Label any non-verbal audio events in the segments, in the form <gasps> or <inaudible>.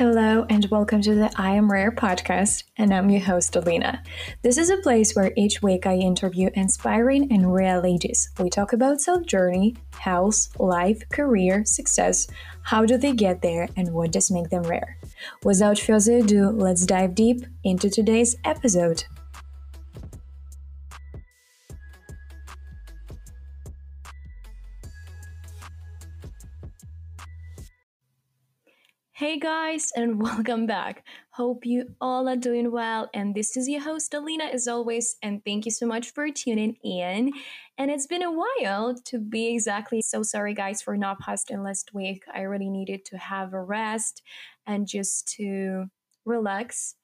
Hello, and welcome to the I Am Rare podcast, and I'm your host, Alina. This is a place where each week I interview inspiring and rare ladies. We talk about self journey, health, life, career, success, how do they get there, and what does make them rare. Without further ado, let's dive deep into today's episode. Hey guys, and <laughs> welcome back. Hope you all are doing well. And this is your host, Alina, as always. And thank you so much for tuning in. And it's been a while to be exactly. So sorry, guys, for not posting last week. I really needed to have a rest and just to relax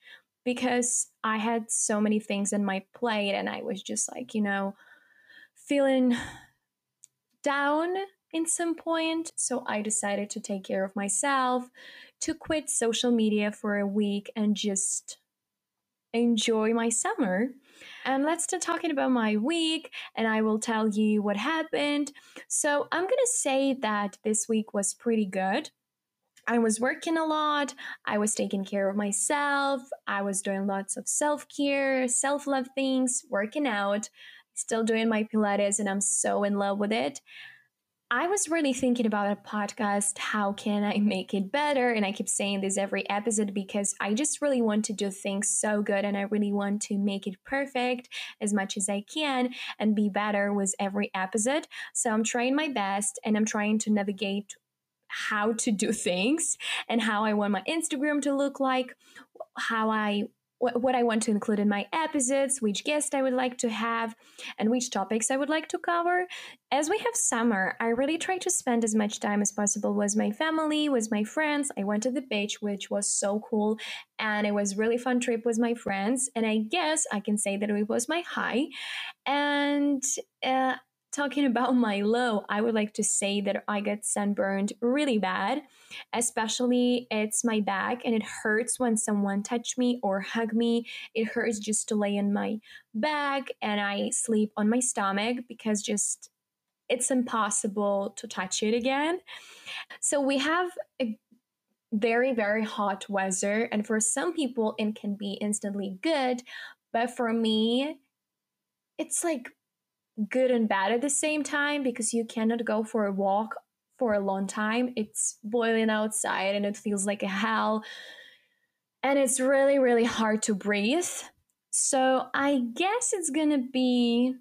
because I had so many things in my plate and I was just like, you know, feeling down in some point. So I decided to take care of myself, to quit social media for a week and just enjoy my summer. And let's start talking about my week, and I will tell you what happened. So, I'm gonna say that this week was pretty good. I was working a lot. I was taking care of myself. I was doing lots of self care, self love things, working out, still doing my Pilates, and I'm so in love with it. I was really thinking about a podcast. How can I make it better? And I keep saying this every episode because I just really want to do things so good and I really want to make it perfect as much as I can and be better with every episode. So I'm trying my best and I'm trying to navigate how to do <laughs> things and how I want my Instagram to look like, how I what I want to include in my episodes, which guest I would like to have, and which topics I would like to cover. As we have summer, I really try to spend as much time as possible with my family, with my friends. I went to the beach, which was so cool, and it was really fun trip with my friends. And I guess I can say that it was my high. And uh, talking about my low, I would like to say that I get sunburned really bad, especially it's my back and it hurts when someone touch me or hug me. It hurts just to lay in my back and I sleep on my stomach because just it's impossible to touch it again. So we have a very very hot weather and for some people it can be instantly good, but for me it's like good and bad at the same time because you cannot go for a walk for a long time. It's boiling outside and it feels like a hell. And it's really, really hard to breathe. So I guess it's gonna be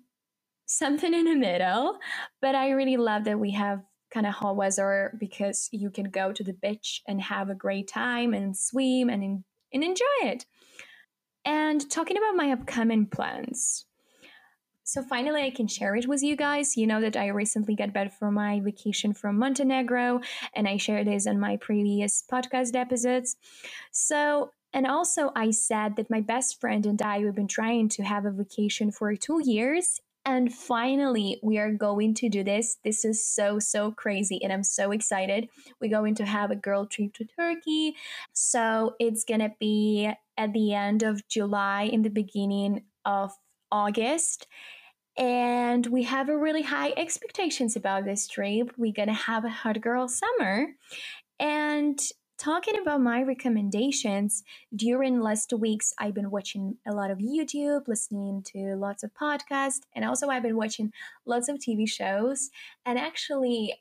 something in the middle. But I really love that we have kind of hot weather because you can go to the beach and have a great time and swim and, and enjoy it. And talking about my upcoming plans. So finally, I can share it with you guys. You know that I recently got back from my vacation from Montenegro, and I shared this in my previous podcast episodes. So, and also, I said that my best friend and I have been trying to have a vacation for two years. And finally, we are going to do this. This is so, so crazy. And I'm so excited. We're going to have a girl trip to Turkey. So it's going to be at the end of July, in the beginning of August and we have a really high expectations about this trip. We're gonna have a hot girl summer, and talking about my recommendations during last weeks i've been watching a lot of youtube listening to lots of podcasts and also i've been watching lots of tv shows. And actually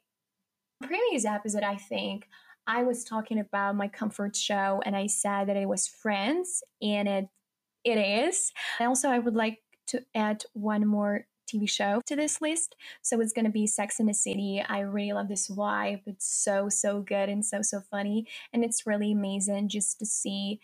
previous episode i think i was talking about my comfort show and i said that it was friends and it it is. And also i would like to add one more TV show to this list. So it's going to be Sex in the City. I really love this vibe. It's so, so good and so, so funny. And it's really amazing just to see,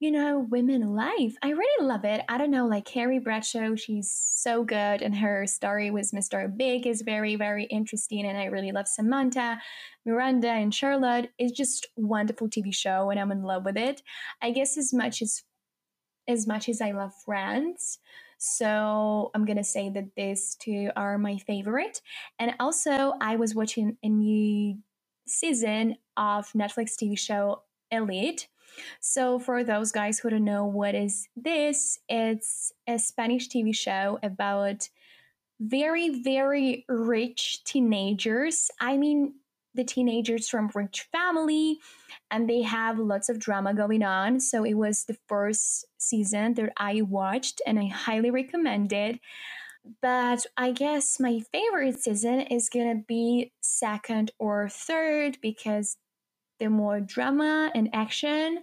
you know, women life. I really love it. I don't know, like Carrie Bradshaw, she's so good. And her story with Mr. Big is very, very interesting. And I really love Samantha, Miranda, and Charlotte. It's just wonderful TV show and I'm in love with it. I guess as much as as much as I love Friends, so I'm gonna say that these two are my favorite. And also, I was watching a new season of Netflix TV show Elite. So for those guys who don't know what is this, it's a Spanish TV show about very very rich teenagers. I mean the teenagers from rich family and they have lots of drama going on. So it was the first season that I watched and I highly recommend it. But I guess my favorite season is gonna be second or third because the more drama and action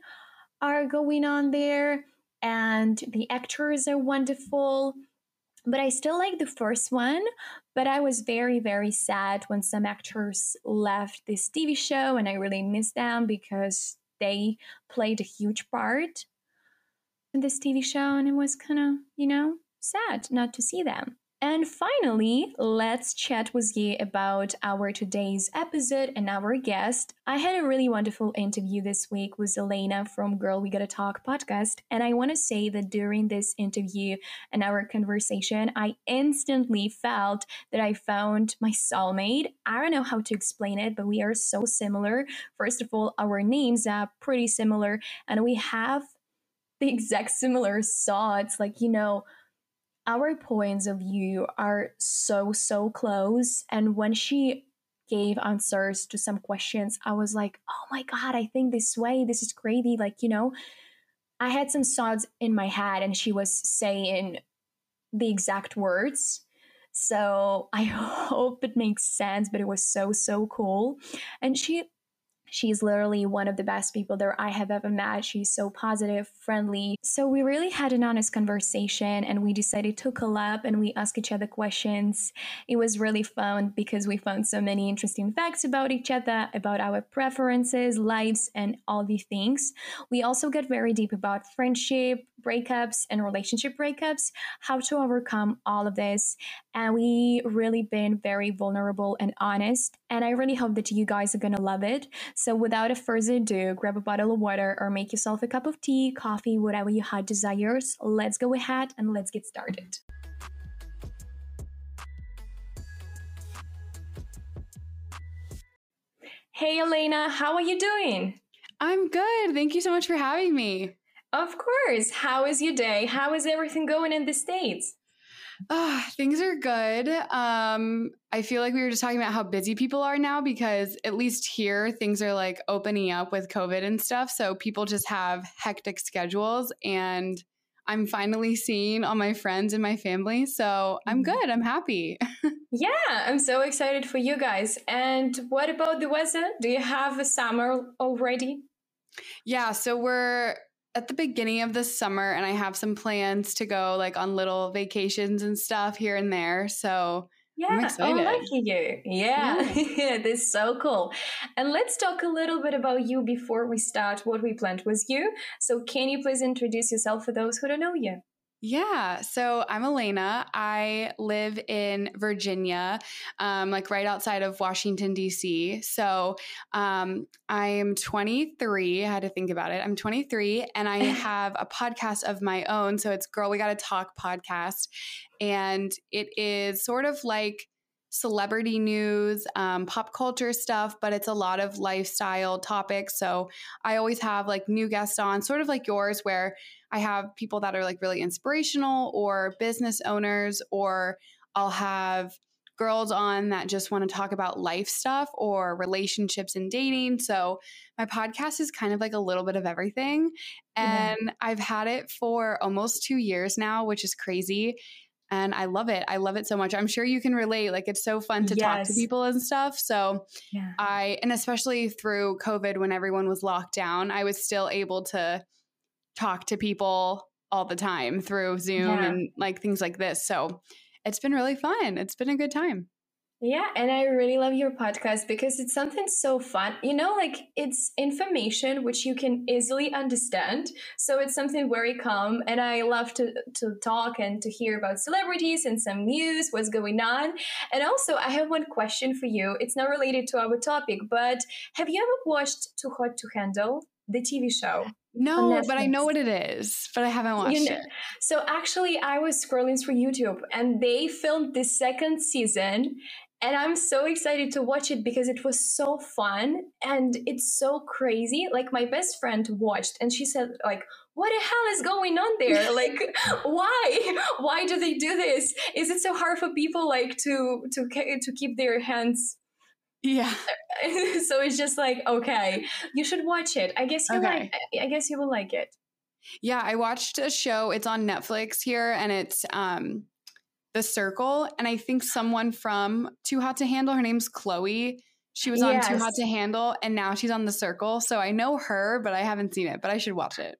are going on there, and the actors are wonderful. But I still like the first one. But I was very, very sad when some actors left this TV show, and I really miss them because they played a huge part in this TV show, and it was kind of, you know, sad not to see them. And finally, let's chat with you about our today's episode and our guest. I had a really wonderful interview this week with Alaina from Girl We Gotta Talk podcast. And I want to say that during this interview and our conversation, I instantly felt that I found my soulmate. I don't know how to explain it, but we are so similar. First of all, our names are pretty similar, and we have the exact similar thoughts. Like, you know, our points of view are so so close. And when she gave answers to some questions i was like oh my god i think this way. This is crazy. Like you know i had some thoughts in my head and she was saying the exact words. So i <laughs> hope it makes sense but it was so so cool. And she She's literally one of the best people that I have ever met. She's so positive, friendly. So we really had an honest conversation and we decided to collab and we asked each other questions. It was really fun because we found so many interesting facts about each other, about our preferences, lives, and all these things. We also got very deep about friendship, breakups, and relationship breakups, how to overcome all of this. And we really been very vulnerable and honest. And I really hope that you guys are gonna love it. So, without a further ado, grab a bottle of water or make yourself a cup of tea, coffee, whatever your heart desires. Let's go ahead and let's get started. Hey, Alaina, how are you doing? I'm good. Thank you so much for having me. Of course. How is your day? How is everything going in the States? Uh, things are good. Um, I feel like we were just talking about how busy people are now because at least here things are like opening up with COVID and stuff. So people just have hectic schedules and I'm finally seeing all my friends and my family. So I'm mm-hmm. good. I'm happy. <laughs> yeah, I'm so excited for you guys. And what about the weather? Do you have a summer already? Yeah, so we're at the beginning of the summer and I have some plans to go like on little vacations and stuff here and there. So yeah, oh, I'm excited. oh, lucky you. Yeah, <laughs> yeah. this is so cool. And let's talk a little bit about you before we start what we planned with you. So, can you please introduce yourself for those who don't know you? Yeah. So I'm Alaina. I live in Virginia, um, like right outside of Washington, D.C. So um, I am 23. I had to think about it. I'm 23 and I <laughs> have a podcast of my own. So it's Girl We Gotta Talk podcast. And it is sort of like celebrity news, um, pop culture stuff, but it's a lot of lifestyle topics. So I always have like new guests on, sort of like yours, where I have people that are like really inspirational or business owners, or I'll have girls on that just want to talk about life stuff or relationships and dating. So my podcast is kind of like a little bit of everything. And yeah. I've had it for almost two years now, which is crazy and I love it. I love it so much. I'm sure you can relate. Like it's so fun to yes. talk to people and stuff. So yeah. I and especially through COVID when everyone was locked down, I was still able to talk to people all the time through Zoom yeah. and like things like this. So it's been really fun. It's been a good time. Yeah, and I really love your podcast because it's something so fun. You know, like it's information which you can easily understand. So it's something very calm, and I love to to talk and to hear about celebrities and some news, what's going on. And also, I have one question for you. It's not related to our topic, but have you ever watched Too Hot to Handle, the TV show? No, but I know what it is, but I haven't watched you know, it. So actually, I was scrolling through YouTube and they filmed the second season and I'm so excited to watch it because it was so fun and it's so crazy. Like my best friend watched and she said like what the hell is going on there? Like <laughs> why? Why do they do this? Is it so hard for people like to to to keep their hands Yeah. <laughs> so it's just like, okay, you should watch it. I guess you Okay. like I guess you will like it. Yeah, I watched a show. It's on Netflix here and it's um The Circle and I think someone from Too Hot to Handle, her name's Chloe. She was on Too Hot to Handle and now she's on The Circle. So I know her, but I haven't seen it, but I should watch it.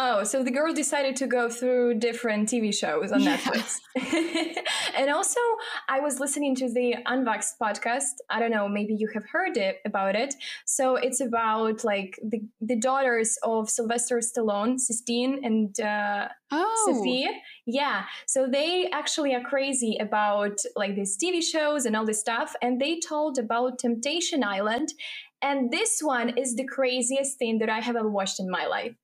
Oh, so the girl decided to go through different TV shows on Yeah. Netflix. <laughs> and also, I was listening to the Unwaxed podcast. I don't know, maybe you have heard it about it. So it's about like the, the daughters of Sylvester Stallone, Sistine and uh, Oh. Yeah. So they actually are crazy about like these TV shows and all this stuff. And they told about Temptation Island. And this one is the craziest thing that I have ever watched in my life.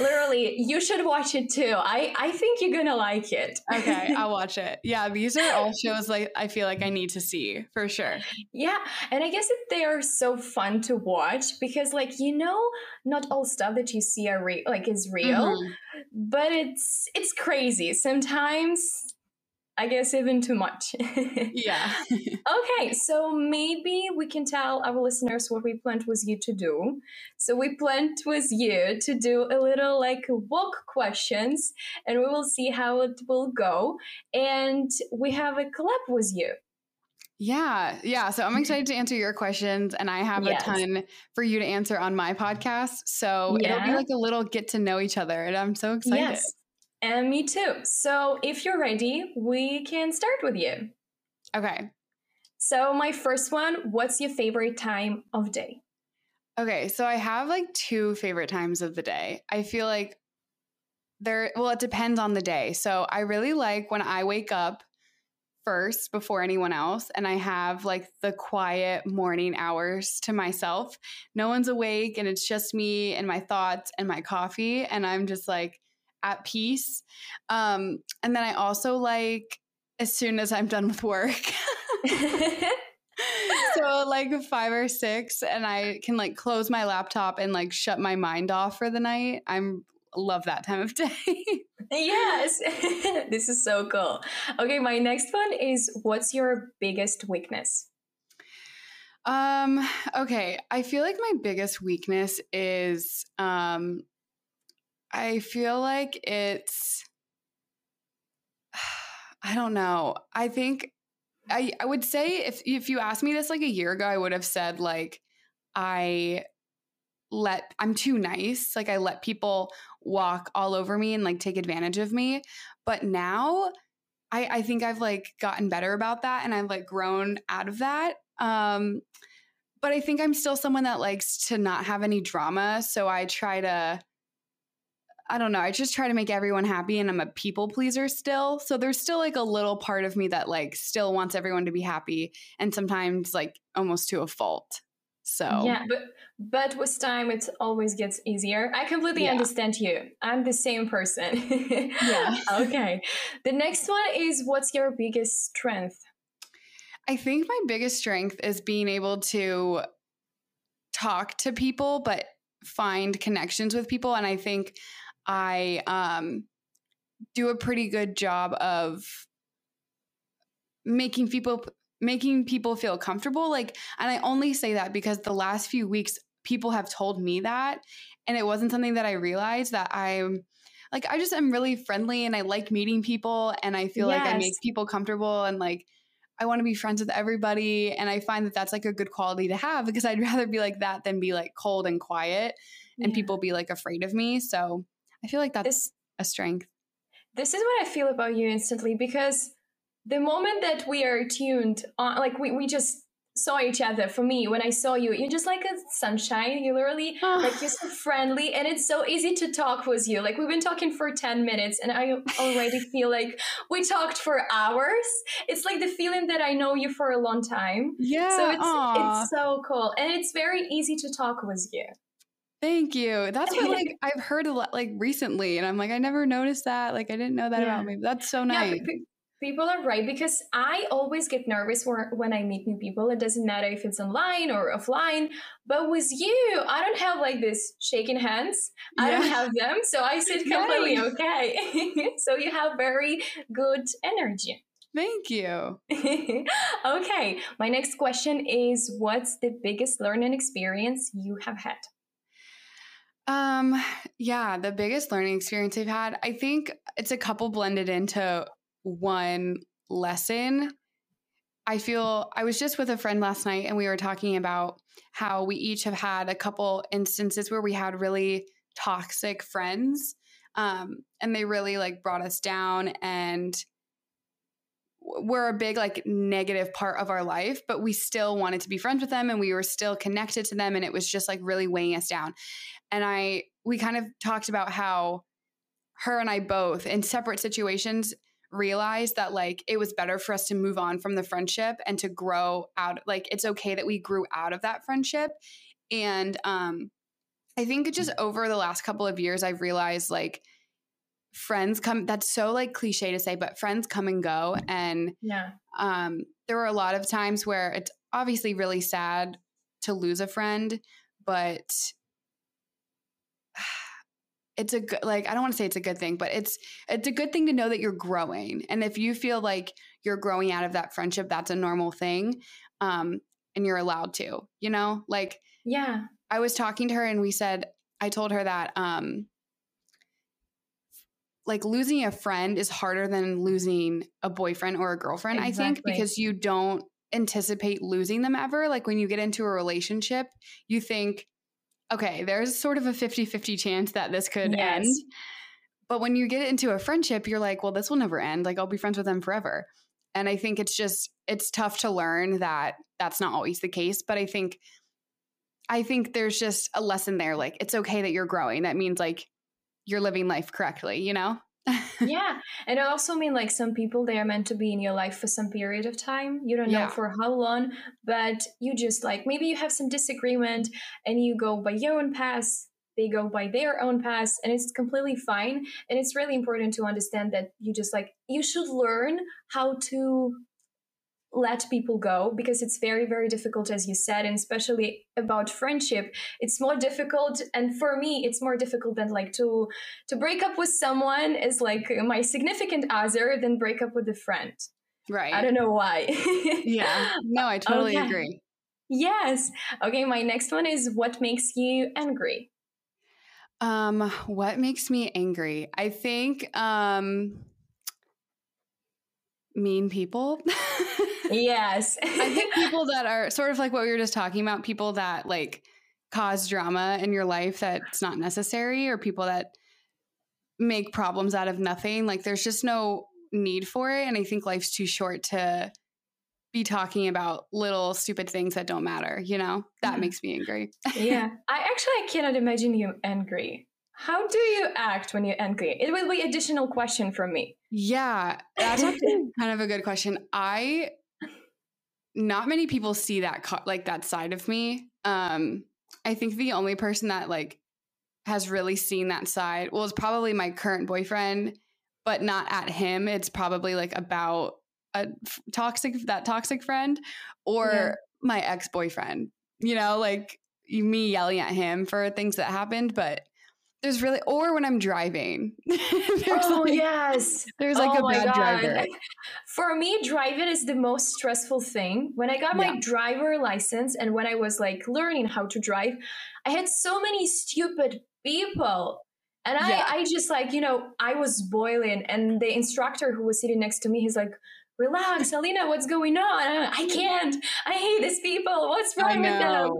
Literally, you should watch it too. I, I think you're gonna like it. Okay, <laughs> I'll watch it. Yeah, these are all shows like I feel like I need to see for sure. Yeah, and I guess they are so fun to watch because, like, you know, not all stuff that you see are real, like, is real. Mhm. but it's it's crazy sometimes i guess even too much <laughs> Yeah. okay so maybe we can tell our listeners what we planned with you to do so we planned with you to do a little like Vogue questions and we will see how it will go and we have a collab with you Yeah, yeah. So I'm excited to answer your questions, and I have Yes. a ton for you to answer on my podcast. So it'll be like a little get to know each other, and I'm so excited. yes and me too so if you're ready we can start with you Okay. so my first one what's your favorite time of day Okay. So I have like two favorite times of the day. I feel like there, well, it depends on the day. So I really like when I wake up first before anyone else and I have like the quiet morning hours to myself. No one's awake and it's just me and my thoughts and my coffee. And I'm just like at peace. Um, and then I also like as soon as I'm done with work. <laughs> <laughs> so like five or six and i can like close my laptop and like shut my mind off for the night i'm love that time of <laughs> day yes, this is so cool. Okay, my next one is what's your biggest weakness? um okay i feel like my biggest weakness is um i feel like it's <sighs> i don't know. I think i i would say if if you asked me this like a year ago i would have said like i let i'm too nice. Like i let people walk all over me and like take advantage of me. But now i i think i've like gotten better about that and i've like grown out of that. Um but i think i'm still someone that likes to not have any drama. So i try to I don't know. I just try to make everyone happy and I'm a people pleaser still. So there's still like a little part of me that like still wants everyone to be happy and sometimes like almost to a fault. So Yeah, but but with time it always gets easier. I completely Yeah. understand you. I'm the same person. Yeah. <laughs> okay. The next one is what's your biggest strength? I think my biggest strength is being able to talk to people, but find connections with people. And I think I um, do a pretty good job of making people making people feel comfortable. Like, and I only say that because the last few weeks people have told me that, and it wasn't something that I realized that I'm like I just am really friendly and I like meeting people and I feel like I make people comfortable and like I want to be friends with everybody and I find that that's like a good quality to have because I'd <laughs> rather be like that than be like cold and quiet and Yeah. people be like afraid of me. So I feel like that's This a strength. this is what I feel about you instantly because the moment that we are tuned on, like we, we just saw each other. For me, when I saw you, you're just like a sunshine. You literally ah. like you're so friendly, and it's so easy to talk with you. Like we've been talking for ten minutes, and I already <laughs> feel like we talked for hours. It's like the feeling that I know you for a long time. yeah. So it's it's so cool, and it's very easy to talk with you. Thank you. That's what <laughs> like I've heard a lot like recently and I'm like I never noticed that. Like I didn't know that Yeah. about me. That's so nice. pe- people are right because I always get nervous when I meet new people. It doesn't matter if it's online or offline. But with you, I don't have like this shaking hands. I don't have them, so I <laughs> sit completely Yay. okay. <laughs> so you have very good energy. Thank you. okay, my next question is what's the biggest learning experience you have had? Um, yeah, the biggest learning experience I've had, I think it's a couple blended into one lesson. I feel I was just with a friend last night and we were talking about how we each have had a couple instances where we had really toxic friends um, and they really like brought us down and were a big like negative part of our life but we still wanted to be friends with them and we were still connected to them and it was just like really weighing us down and i we kind of talked about how her and i both in separate situations realized that like it was better for us to move on from the friendship and to grow out like it's okay that we grew out of that friendship. And um i think just over the last couple of years i've realized like friends come that's so like cliche to say but friends come and go. And yeah. um there were a lot of times where it's obviously really sad to lose a friend but it's a good like i don't want to say it's a good thing but it's it's a good thing to know that you're growing and if you feel like you're growing out of that friendship that's a normal thing um and you're allowed to you know like yeah i was talking to her and we said i told her that um like losing a friend is harder than losing a boyfriend or a girlfriend exactly. i think because you don't anticipate losing them ever like when you get into a relationship you think okay, there's sort of a 50 50 chance that this could yes. end. But when you get into a friendship, you're like, well, this will never end. Like, I'll be friends with them forever. And I think it's just, it's tough to learn that that's not always the case. But I think, I think there's just a lesson there. Like, it's okay that you're growing. That means like you're living life correctly, you know? <laughs> yeah. And I also mean like some people they are meant to be in your life for some period of time. You don't know for how long, but you just like maybe you have some disagreement and you go by your own path, they go by their own path and it's completely fine. And it's really important to understand that you just like you should learn how to let people go because it's very very difficult as you said and especially about friendship it's more difficult and for me it's more difficult than like to to break up with someone is like my significant other than break up with a friend. Right. i don't know why. Yeah. No i <laughs> totally okay. agree. Yes. Okay my next one is what makes you angry? Um what makes me angry? I think um mean people <laughs> yes. I think <laughs> people that are sort of like what we were just talking about, people that like cause drama in your life that's not necessary, or people that make problems out of nothing. Like there's just no need for it. And I think life's too short to be talking about little stupid things that don't matter, you know? That mm. makes me angry. <laughs> yeah. I actually I cannot imagine you angry. How do you act when you're angry? It will be additional question from me. Yeah, that's actually <laughs> kind of a good question. I not many people see that co- like that side of me. Um, I think the only person that like has really seen that side well is probably my current boyfriend, but not at him. It's probably like about a toxic that toxic friend or yeah. my ex boyfriend. You know, like me yelling at him for things that happened, but there's really or when I'm driving. <laughs> oh like, yes. There's like oh a bad God. driver. <laughs> For me, driving is the most stressful thing. When I got yeah. my driver license and when I was like learning how to drive, I had so many stupid people. And I, yeah. I just like, you know, I was boiling and the instructor who was sitting next to me, he's like, relax, Alina, what's going on? I can't. I hate these people. What's <laughs> wrong with them?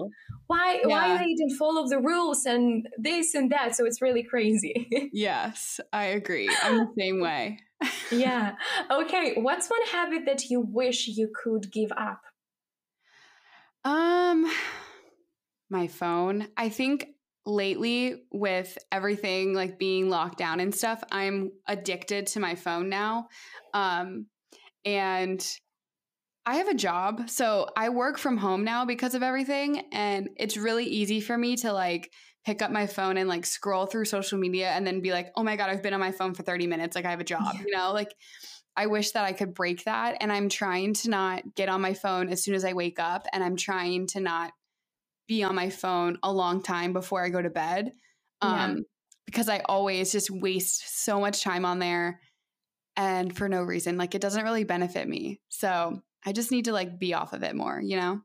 Why yeah. why they didn't follow the rules and this and that. So it's really crazy. <laughs> Yes i agree. I'm the same way. <laughs> Yeah. Okay what's one habit that you wish you could give up? Um my phone. I think lately with everything like being locked down and stuff i'm addicted to my phone now. Um and I have a job. So I work from home now because of everything. And it's really easy for me to like pick up my phone and like scroll through social media and then be like, oh my God, I've been on my phone for 30 minutes. Like I have a job, you know? Like I wish that I could break that. And I'm trying to not get on my phone as soon as I wake up. And I'm trying to not be on my phone a long time before I go to bed. Um, because I always just waste so much time on there and for no reason. Like it doesn't really benefit me. So I just need to like be off of it more, you know?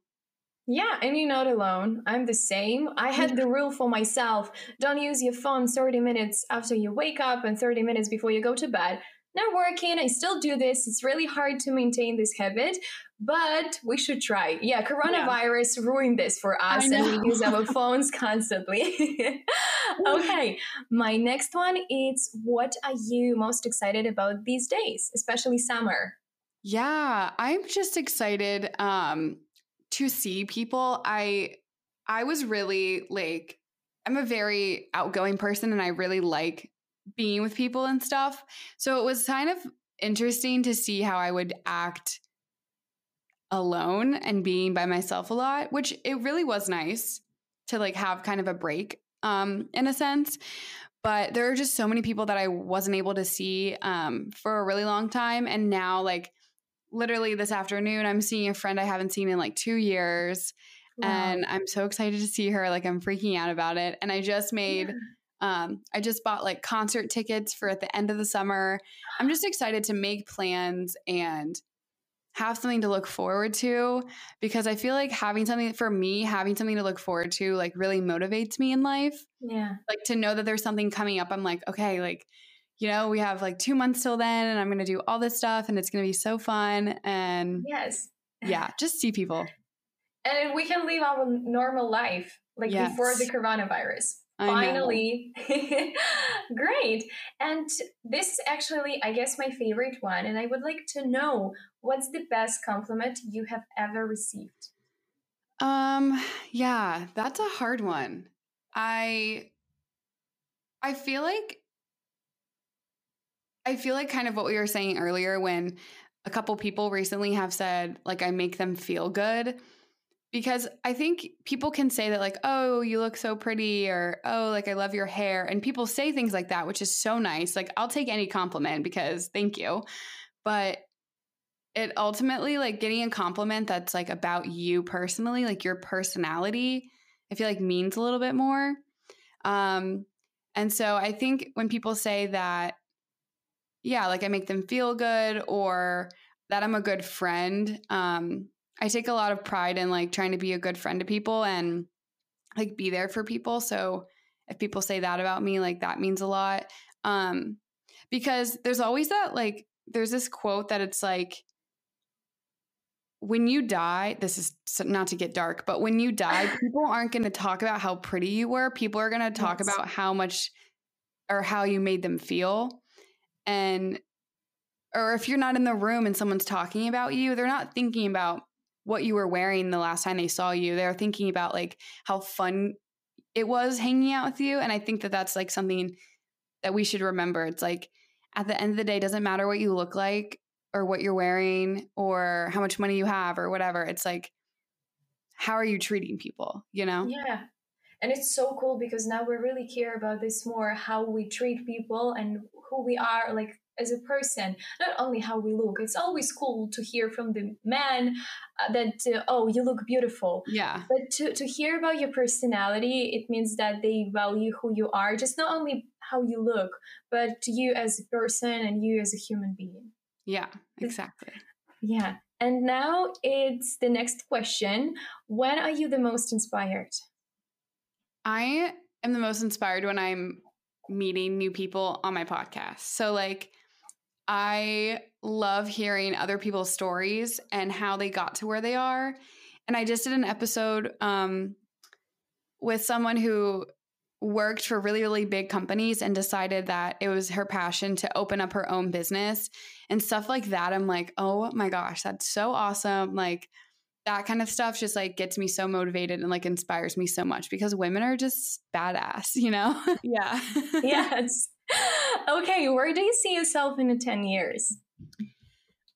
Yeah, and you're not alone. I'm the same. I had the rule for myself don't use your phone 30 minutes after you wake up and 30 minutes before you go to bed. Not working. I still do this. It's really hard to maintain this habit, but we should try. Yeah, coronavirus yeah. ruined this for us and we use our phones <laughs> constantly. <laughs> okay, my next one is what are you most excited about these days, especially summer? Yeah, I'm just excited um to see people. I I was really like I'm a very outgoing person and I really like being with people and stuff. So it was kind of interesting to see how I would act alone and being by myself a lot, which it really was nice to like have kind of a break um in a sense. But there are just so many people that I wasn't able to see um for a really long time and now like literally this afternoon I'm seeing a friend I haven't seen in like 2 years. Wow. And I'm so excited to see her. Like I'm freaking out about it. And I just made yeah um, I just bought like concert tickets for at the end of the summer. I'm just excited to make plans and have something to look forward to because I feel like having something for me, having something to look forward to, like really motivates me in life. Yeah. Like to know that there's something coming up, I'm like, okay, like, you know, we have like two months till then and I'm going to do all this stuff and it's going to be so fun. And yes. Yeah. Just see people. <laughs> And we can live our normal life like yes. before the coronavirus. Finally. <laughs> Great. And this is actually, I guess, my favorite one. And I would like to know what's the best compliment you have ever received? Um, yeah, that's a hard one. I I feel like I feel like kind of what we were saying earlier when a couple people recently have said like I make them feel good because I think people can say that, like, oh, you look so pretty, or oh, like, I love your hair. And people say things like that, which is so nice. Like, I'll take any compliment because thank you. But it ultimately, like, getting a compliment that's like about you personally, like your personality, I feel like means a little bit more. Um, and so I think when people say that, yeah, like I make them feel good or that I'm a good friend, um, I take a lot of pride in like trying to be a good friend to people and like be there for people. So if people say that about me, like that means a lot. Um, because there's always that like there's this quote that it's like when you die, this is not to get dark, but when you die, <laughs> people aren't going to talk about how pretty you were. People are going to talk yes. about how much or how you made them feel. And or if you're not in the room and someone's talking about you, they're not thinking about what you were wearing the last time they saw you. They're thinking about like how fun it was hanging out with you. And I think that that's like something that we should remember. It's like at the end of the day, doesn't matter what you look like or what you're wearing or how much money you have or whatever. It's like, how are you treating people, you know? Yeah. And it's so cool because now we really care about this more how we treat people and who we are. Like as a person, not only how we look. It's always cool to hear from the man uh, that uh, oh you look beautiful. Yeah. But to to hear about your personality, it means that they value who you are, just not only how you look, but you as a person and you as a human being. Yeah, exactly. Yeah. And now it's the next question. When are you the most inspired? I am the most inspired when I'm meeting new people on my podcast. So like I love hearing other people's stories and how they got to where they are. And I just did an episode um, with someone who worked for really, really big companies and decided that it was her passion to open up her own business and stuff like that. I'm like, oh my gosh, that's so awesome. Like, that kind of stuff just like gets me so motivated and like inspires me so much because women are just badass, you know? <laughs> yeah. yes. okay, where do you see yourself in 10 years?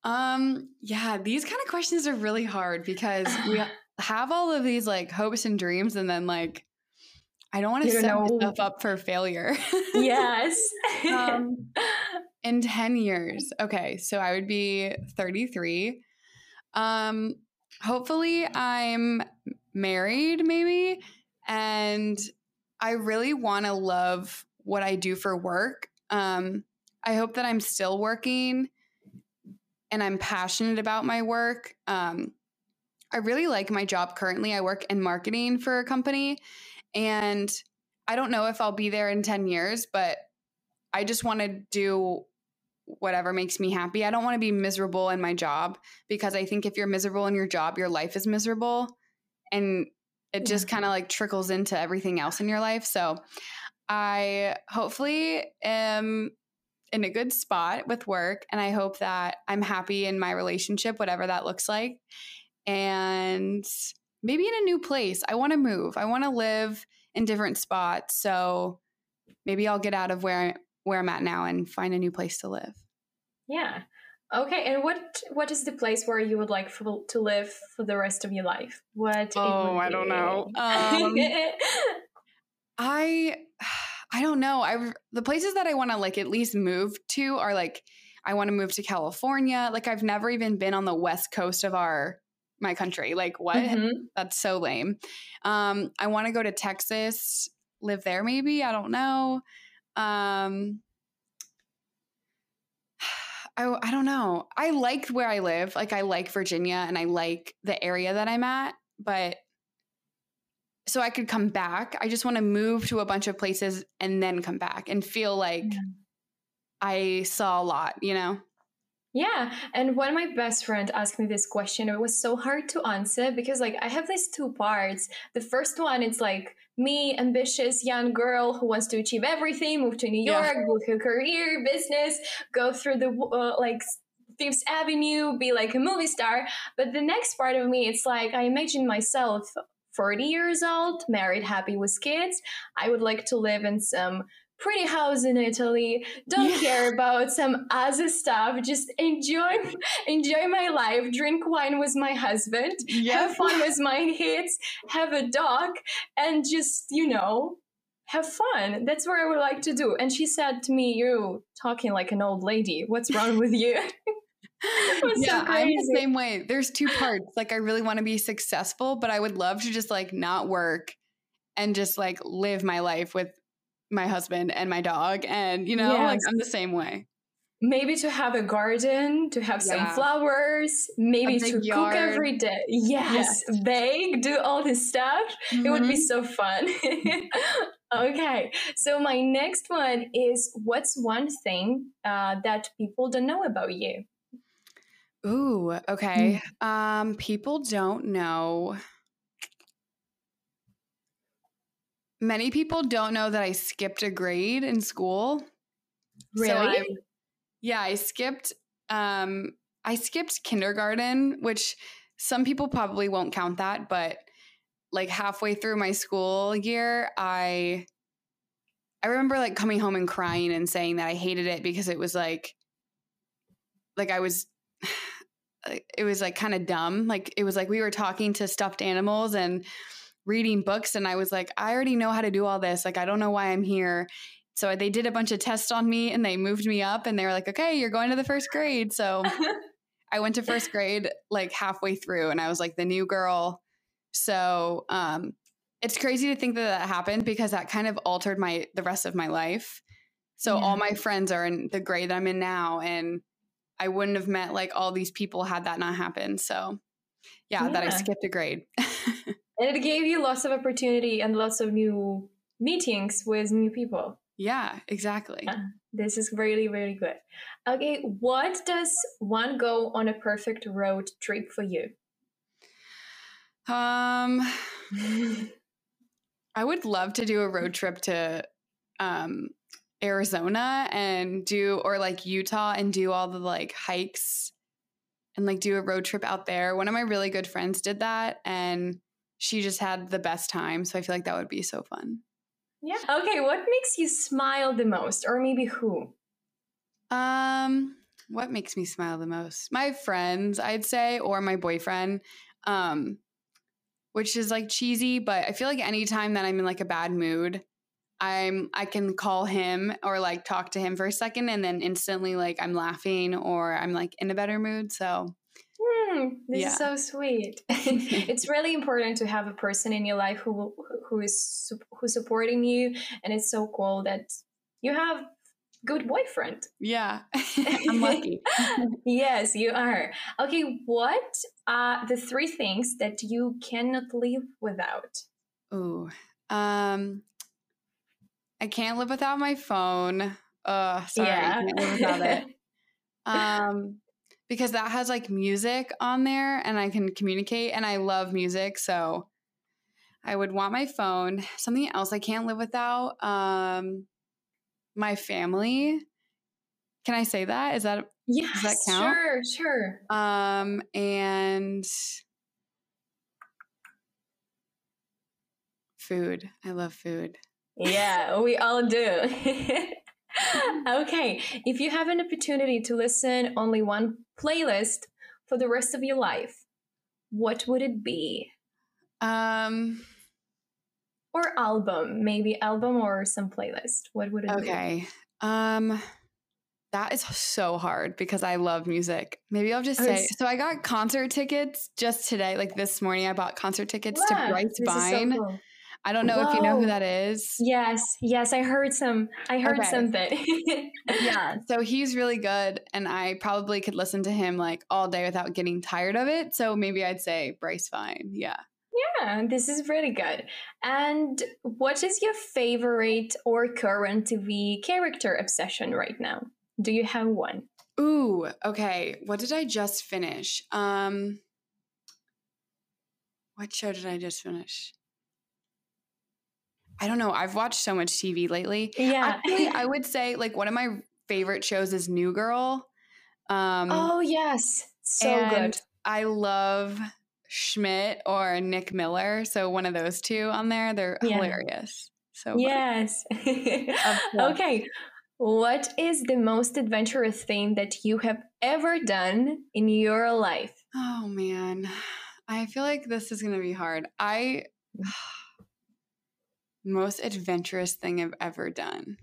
Um, yeah, these kind of questions are really hard because we <sighs> have all of these like hopes and dreams and then like I don't want to set know. myself up for failure. yes. <laughs> um, <laughs> in 10 years. Okay, so I would be 33. Um, hopefully I'm married maybe and I really want to love what I do for work. Um, I hope that I'm still working and I'm passionate about my work. Um, I really like my job currently. I work in marketing for a company, and I don't know if I'll be there in 10 years, but I just want to do whatever makes me happy. I don't want to be miserable in my job because I think if you're miserable in your job, your life is miserable and it just kind of like trickles into everything else in your life. So I hopefully am in a good spot with work and I hope that I'm happy in my relationship, whatever that looks like. And maybe in a new place. I want to move. I want to live in different spots. So maybe I'll get out of where where I'm at now and find a new place to live. Yeah. Okay, and what what is the place where you would like for, to live for the rest of your life? What? Oh, I don't know. <laughs> Um, I I don't know. I the places that I want to like at least move to are like I want to move to California. Like I've never even been on the west coast of our my country. Like what? Mm-hmm. That's so lame. Um, I want to go to Texas, live there maybe. I don't know. Um, <sighs> I, I don't know. I like where I live. Like I like Virginia and I like the area that I'm at, but so I could come back. I just want to move to a bunch of places and then come back and feel like yeah. I saw a lot, you know? Yeah, and when my best friend asked me this question, it was so hard to answer because like I have these two parts. The first one it's like me, ambitious young girl who wants to achieve everything, move to New York, yeah. build her career, business, go through the uh, like Fifth Avenue, be like a movie star. But the next part of me, it's like I imagine myself 40 years old, married, happy with kids. I would like to live in some pretty house in Italy. Don't yeah. care about some other stuff. Just enjoy enjoy my life. Drink wine with my husband. Have fun with my kids. Have a dog, and just you know have fun. That's what I would like to do. And she said to me, "You talking like an old lady. What's wrong with you?" <laughs> yeah, so I'm the same way. There's two parts. Like I really want to be successful, but I would love to just like not work and just like live my life with my husband and my dog. And, you know, yes. like I'm the same way. Maybe to have a garden, to have yeah. some flowers, maybe to yard. cook every day. Yes, yes. bake, do all this stuff. Mm-hmm. It would be mm-hmm. so fun. <laughs> okay, so my next one is what's one thing uh, that people don't know about you? Ooh, okay. Mm. Um, people don't know many people don't know that I skipped a grade in school. Really? So yeah, I skipped um I skipped kindergarten, which some people probably won't count that, but like halfway through my school year, I I remember like coming home and crying and saying that I hated it because it was like like I was <sighs> it was like kind of dumb. Like it was like we were talking to stuffed animals and reading books and I was like, I already know how to do all this. Like, I don't know why I'm here. So they did a bunch of tests on me and they moved me up and they were like, okay, you're going to the first grade. So <laughs> I went to first grade like halfway through and I was like the new girl. So um, it's crazy to think that that happened because that kind of altered my the rest of my life. So yeah. all my friends are in the grade that I'm in now and I wouldn't have met like all these people had that not happened. So yeah, yeah. that I skipped a grade. <laughs> and it gave you lots of opportunity and lots of new meetings with new people. Yeah exactly. Yeah, this is really really good. Okay what does one go on a perfect road trip for you? Um <laughs> i would love to do a road trip to um arizona and do or like utah and do all the like hikes and like do a road trip out there. One of my really good friends did that and she just had the best time. So I feel like that would be so fun. Yeah. Okay. What makes you smile the most, or maybe who? Um, what makes me smile the most? My friends, I'd say, or my boyfriend. Um, which is like cheesy, but I feel like anytime that I'm in like a bad mood, I'm I can call him or like talk to him for a second and then instantly like I'm laughing or I'm like in a better mood. So Mm, this yeah. is so sweet. <laughs> it's <laughs> really important to have a person in your life who who is who's supporting you, and it's so cool that you have good boyfriend. Yeah, <laughs> I'm lucky. yes, you are. Okay, what are the three things that you cannot live without? Ooh, um, I can't live without my phone. Oh, sorry, yeah. I can't live without it. um, because that has like music on there, and I can communicate, and I love music, so I would want my phone. Something else I can't live without. Um, my family. Can I say that? Is that yes, does that count? Sure, sure. Um, and food. I love food. Yeah, we all do. <laughs> <laughs> okay, if you have an opportunity to listen only one playlist for the rest of your life, what would it be? Um or album, maybe album or some playlist. What would it okay. be? Okay. Um that is so hard because I love music. Maybe I'll just say so I got concert tickets just today, like this morning I bought concert tickets yeah, to Bryce Vine. So cool. I don't know Whoa. if you know who that is. Yes, yes, I heard some. I heard okay. something. <laughs> yeah, so he's really good, and I probably could listen to him like all day without getting tired of it. So maybe I'd say Bryce Vine. Yeah. Yeah, this is really good. And what is your favorite or current TV character obsession right now? Do you have one? Ooh, okay. What did I just finish? Um What show did I just finish? I don't know. I've watched so much TV lately. Yeah. Actually, I <laughs> would say like one of my favorite shows is New Girl. Um Oh, yes. So good. I love Schmidt or Nick Miller. So one of those two on there. They're yeah. hilarious. So yes. <laughs> okay. What is the most adventurous thing that you have ever done in your life? Oh man. I feel like this is going to be hard. I <sighs> most adventurous thing I've ever done.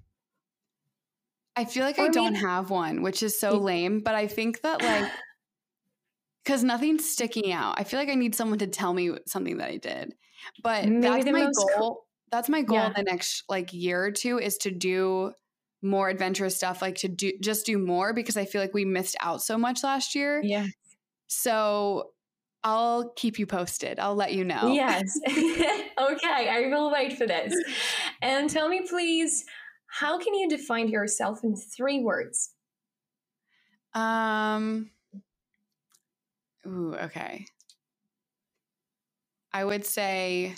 I feel like or I don't mean, have one, which is so lame, but I think that like <laughs> because nothing's sticking out. I feel like I need someone to tell me something that I did. But that's my goal. Co- that's my goal yeah. the next like year or two is to do more adventurous stuff, like to do just do more because I feel like we missed out so much last year. Yeah. So I'll keep you posted. I'll let you know. Yes. <laughs> <laughs> okay, I will wait for this. And tell me, please, how can you define yourself in three words? Um, Ooh, okay. I would say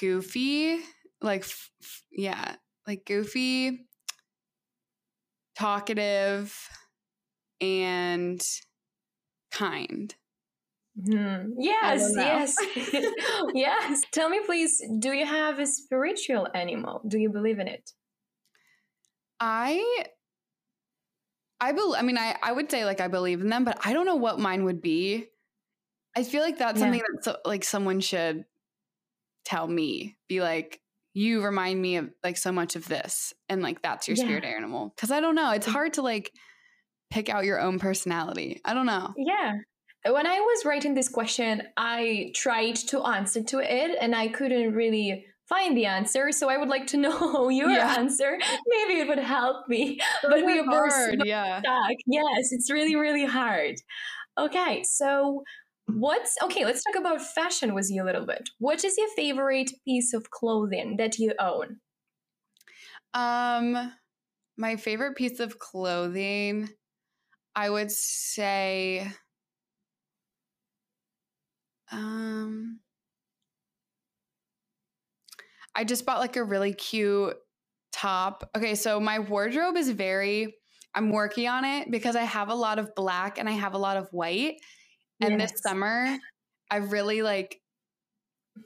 goofy, like, f- f- yeah, like goofy, talkative, and kind. Mm. Yes, yes, <laughs> yes. Tell me, please, do you have a spiritual animal? Do you believe in it? I I believe. I mean, I I would say like I believe in them, but I don't know what mine would be. I feel like that's yeah. something that so, like someone should tell me. Be like, you remind me of like so much of this, and like that's your yeah. spirit animal. Because I don't know, it's hard to like pick out your own personality. I don't know. Yeah. When I was writing this question, I tried to answer to it, and I couldn't really find the answer. So I would like to <laughs> know your yeah. answer. Maybe it would help me. but we are hard, yeah. Stuck. Yes, it's really, really hard. Okay, so what's okay, let's talk about fashion with you a little bit. What is your favorite piece of clothing that you own? Um my favorite piece of clothing, I would say um I just bought like a really cute top. Okay, so my wardrobe is very I'm working on it because I have a lot of black and I have a lot of white. And yes. this summer I've really like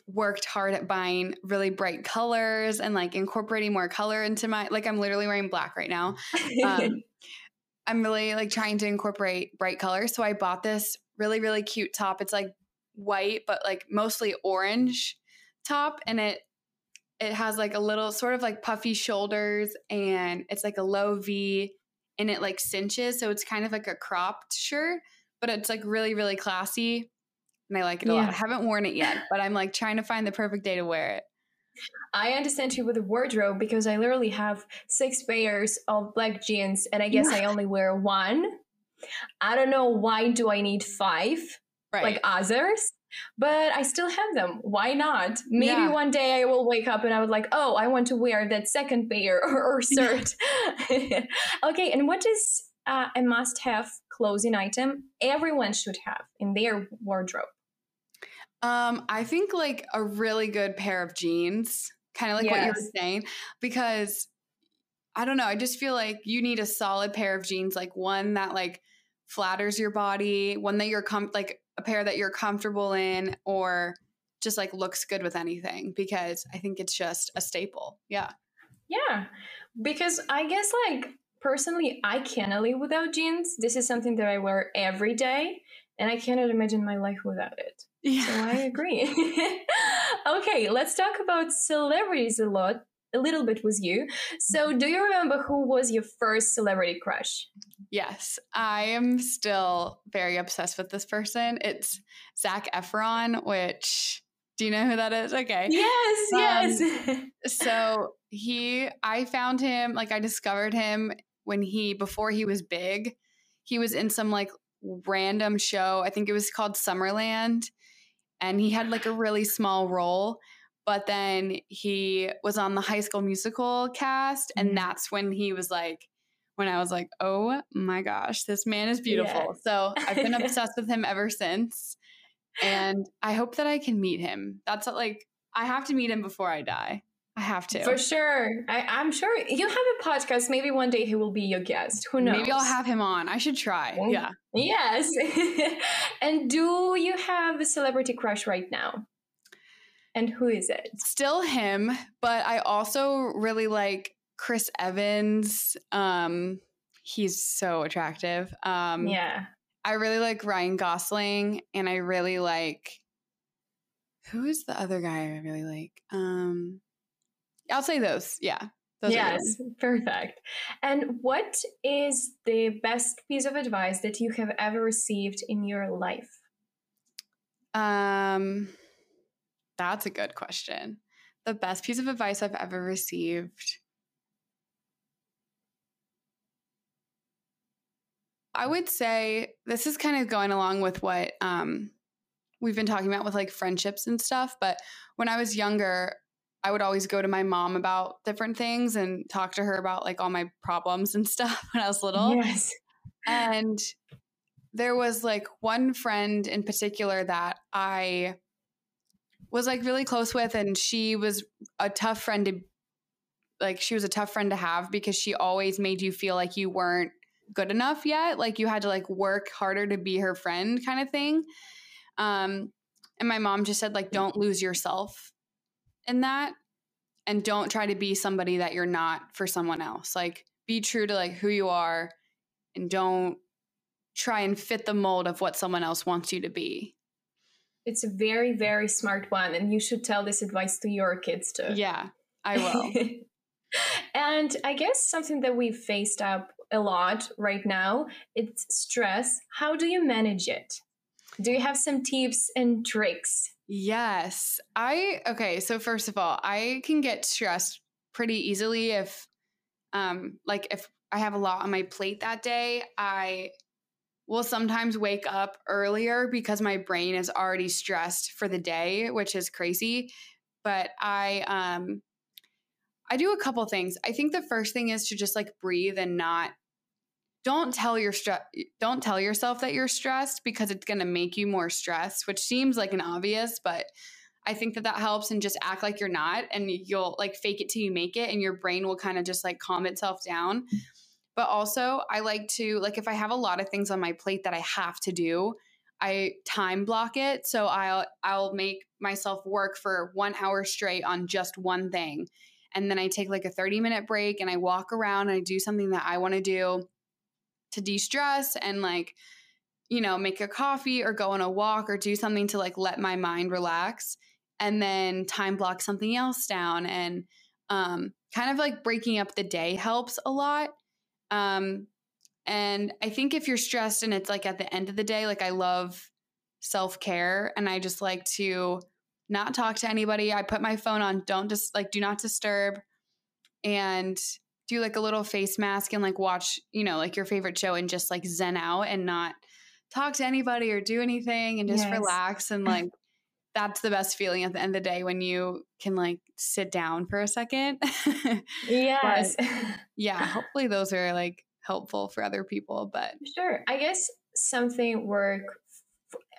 worked hard at buying really bright colors and like incorporating more color into my like I'm literally wearing black right now. Um, <laughs> <laughs> I'm really like trying to incorporate bright colors. So I bought this really really cute top. It's like white but like mostly orange top and it it has like a little sort of like puffy shoulders and it's like a low V and it like cinches. So it's kind of like a cropped shirt, but it's like really, really classy. And I like it a lot. I haven't worn it yet, but I'm like trying to find the perfect day to wear it. I understand you with the wardrobe because I literally have six pairs of black jeans and I guess I only wear one. I don't know why do I need five right. like others, but I still have them. Why not? Maybe yeah. one day I will wake up and I would like, oh, I want to wear that second pair or, <laughs> or shirt. <laughs> okay, and what is uh, a must-have clothing item everyone should have in their wardrobe? Um, I think like a really good pair of jeans, kind of like yes. what you were saying, because I don't know, I just feel like you need a solid pair of jeans, like one that like flatters your body, one that you're com- like a pair that you're comfortable in, or just like looks good with anything, because I think it's just a staple. Yeah. Yeah. Because I guess like personally, I cannot live without jeans. This is something that I wear every day, and I cannot imagine my life without it. Yeah. So I <laughs> agree. <laughs> okay, let's talk about celebrities a lot, a little bit with you. So, do you remember who was your first celebrity crush? Yes, I am still very obsessed with this person. It's Zac Efron, which do you know who that is? Okay. Yes, um, yes. <laughs> so he, I found him, like, I discovered him when he, before he was big, he was in some like random show. I think it was called Summerland and he had like a really small role but then he was on the high school musical cast and mm-hmm. that's when he was like when i was like oh my gosh this man is beautiful yes. so i've been <laughs> obsessed with him ever since and i hope that i can meet him that's like i have to meet him before i die I have to. For sure. I, am sure you have a podcast. Maybe one day he will be your guest. Who knows? Maybe I'll have him on. I should try. Yeah. Yes. <laughs> and do you have a celebrity crush right now? And who is it? Still him, but I also really like Chris Evans. Um, he's so attractive. Um, yeah. I really like Ryan Gosling, and I really like who is the other guy I really like? Um, I'll say those. Yeah. Those yes, perfect. And what is the best piece of advice that you have ever received in your life? Um, that's a good question. The best piece of advice I've ever received. I would say this is kind of going along with what um, we've been talking about with like friendships and stuff. But when I was younger, I would always go to my mom about different things and talk to her about like all my problems and <laughs> stuff when I was little. Yes. And there was like one friend in particular that I was like really close with and she was a tough friend to like she was a tough friend to have because she always made you feel like you weren't good enough yet like you had to like work harder to be her friend kind of thing um and my mom just said like don't lose yourself in that and don't try to be somebody that you're not for someone else. Like be true to like who you are and don't try and fit the mold of what someone else wants you to be. It's a very very smart one and you should tell this advice to your kids too. Yeah, I will. <laughs> and I guess something that we've faced up a lot right now, it's stress. How do you manage it? Do you have some tips and tricks Yes. I okay, so first of all, I can get stressed pretty easily if um like if I have a lot on my plate that day, I will sometimes wake up earlier because my brain is already stressed for the day, which is crazy. But I um I do a couple things. I think the first thing is to just like breathe and not don't tell your stress don't tell yourself that you're stressed because it's going to make you more stressed which seems like an obvious but i think that that helps and just act like you're not and you'll like fake it till you make it and your brain will kind of just like calm itself down. But also i like to like if i have a lot of things on my plate that i have to do i time block it. So i'll i'll make myself work for 1 hour straight on just one thing. And then i take like a 30 minute break and i walk around and i do something that i want to do to de-stress and like you know make a coffee or go on a walk or do something to like let my mind relax and then time block something else down and um, kind of like breaking up the day helps a lot um, and i think if you're stressed and it's like at the end of the day like i love self-care and i just like to not talk to anybody. I put my phone on don't just like do not disturb and do like a little face mask and like watch, you know, like your favorite show and just like zen out and not talk to anybody or do anything and just yes. relax and like that's the best feeling at the end of the day when you can like sit down for a second. <laughs> yes. <laughs> yeah, hopefully those are like helpful for other people, but sure. I guess something work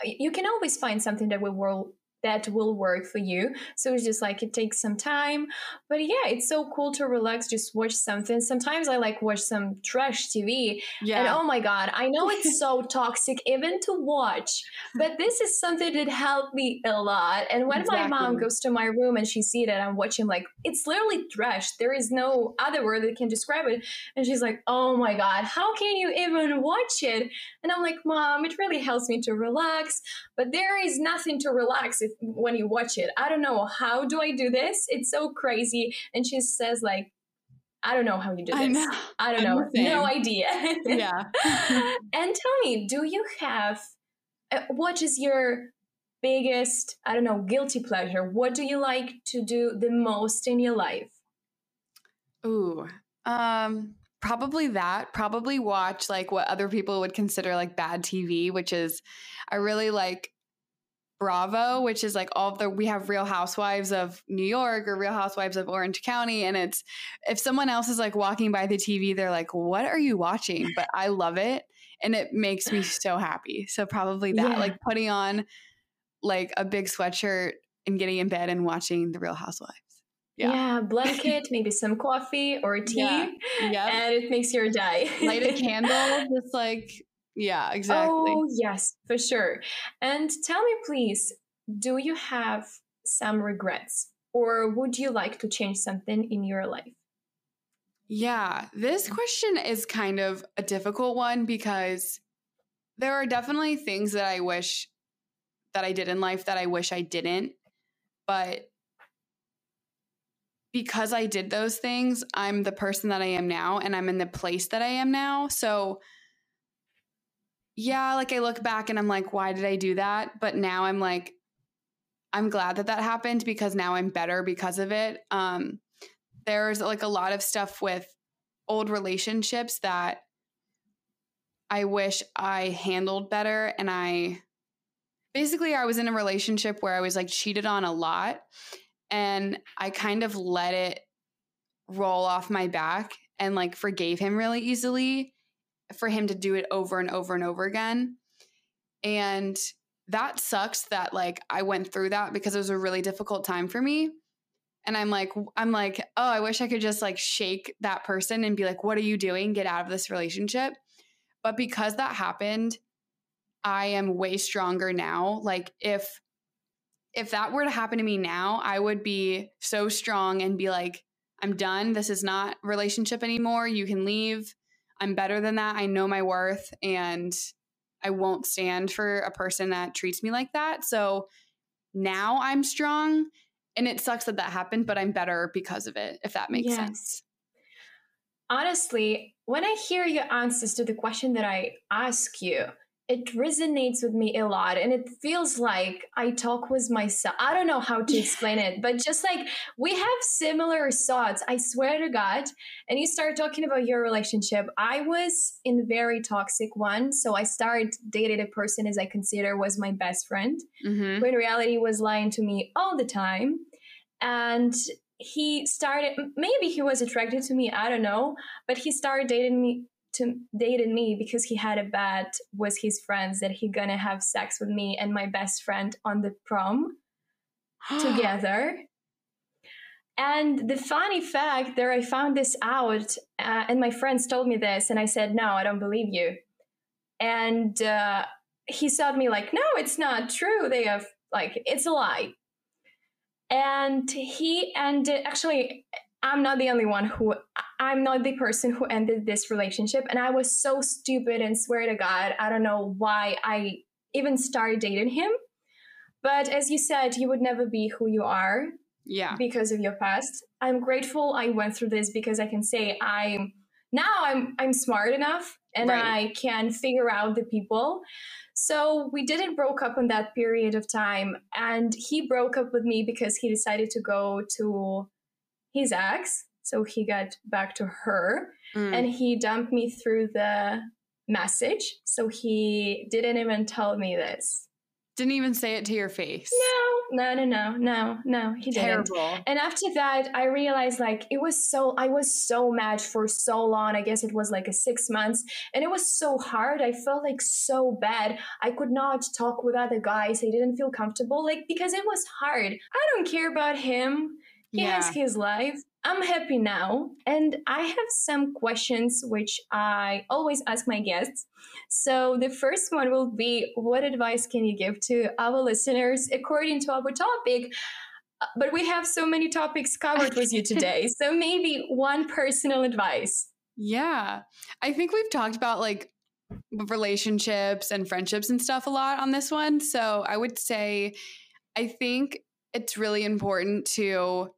you can always find something that will that will work for you. So it's just like it takes some time. But yeah, it's so cool to relax, just watch something. Sometimes I like watch some trash TV. Yeah. And oh my God, I know it's so <laughs> toxic even to watch, but this is something that helped me a lot. And when exactly. my mom goes to my room and she see that I'm watching like it's literally trash. There is no other word that can describe it. And she's like, oh my God, how can you even watch it? And I'm like, Mom, it really helps me to relax. But there is nothing to relax if when you watch it. I don't know how do I do this? It's so crazy. And she says like, I don't know how you do this. I, know. I don't I'm know. No idea. yeah. <laughs> and tell me, do you have uh, what is your biggest, I don't know, guilty pleasure? What do you like to do the most in your life? Ooh. Um probably that. Probably watch like what other people would consider like bad TV, which is I really like Bravo, which is like all the we have Real Housewives of New York or Real Housewives of Orange County, and it's if someone else is like walking by the TV, they're like, "What are you watching?" But I love it, and it makes me so happy. So probably that, yeah. like putting on like a big sweatshirt and getting in bed and watching the Real Housewives. Yeah. yeah, blanket, <laughs> maybe some coffee or tea, yeah. Yep. and it makes your day. Light a candle, <laughs> just like yeah, exactly. Oh, yes, for sure. And tell me, please, do you have some regrets or would you like to change something in your life? Yeah, this question is kind of a difficult one because there are definitely things that I wish that I did in life that I wish I didn't. But because I did those things, I'm the person that I am now and I'm in the place that I am now. So yeah, like I look back and I'm like, why did I do that? But now I'm like, I'm glad that that happened because now I'm better because of it. Um, there's like a lot of stuff with old relationships that I wish I handled better. And I basically, I was in a relationship where I was like cheated on a lot and I kind of let it roll off my back and like forgave him really easily for him to do it over and over and over again. And that sucks that like I went through that because it was a really difficult time for me. And I'm like, I'm like, oh, I wish I could just like shake that person and be like, what are you doing? Get out of this relationship. But because that happened, I am way stronger now. Like if if that were to happen to me now, I would be so strong and be like, I'm done. This is not relationship anymore. You can leave. I'm better than that. I know my worth and I won't stand for a person that treats me like that. So now I'm strong and it sucks that that happened, but I'm better because of it, if that makes yes. sense. Honestly, when I hear your answers to the question that I ask you, it resonates with me a lot and it feels like I talk with myself. I don't know how to <laughs> explain it, but just like we have similar thoughts. I swear to God. And you start talking about your relationship. I was in a very toxic one. So I started dating a person as I consider was my best friend, mm-hmm. who in reality was lying to me all the time. And he started maybe he was attracted to me i don't know but he started dating me to dated me because he had a bet with his friends that he gonna have sex with me and my best friend on the prom <gasps> together. And the funny fact that I found this out, uh, and my friends told me this, and I said, "No, I don't believe you." And uh, he said me like, "No, it's not true. They have like it's a lie." And he and actually I'm not the only one who I'm not the person who ended this relationship and I was so stupid and swear to god I don't know why I even started dating him but as you said you would never be who you are yeah because of your past I'm grateful I went through this because I can say I'm now I'm I'm smart enough and right. I can figure out the people. So we didn't broke up in that period of time. And he broke up with me because he decided to go to his ex. So he got back to her mm. and he dumped me through the message. So he didn't even tell me this. Didn't even say it to your face. No, no, no, no, no, no. He didn't. Terrible. And after that, I realized like it was so I was so mad for so long. I guess it was like a six months, and it was so hard. I felt like so bad. I could not talk with other guys. I didn't feel comfortable, like because it was hard. I don't care about him. He yeah. has his life. I'm happy now. And I have some questions which I always ask my guests. So the first one will be What advice can you give to our listeners according to our topic? Uh, but we have so many topics covered with you <laughs> today. So maybe one personal advice. Yeah. I think we've talked about like relationships and friendships and stuff a lot on this one. So I would say, I think it's really important to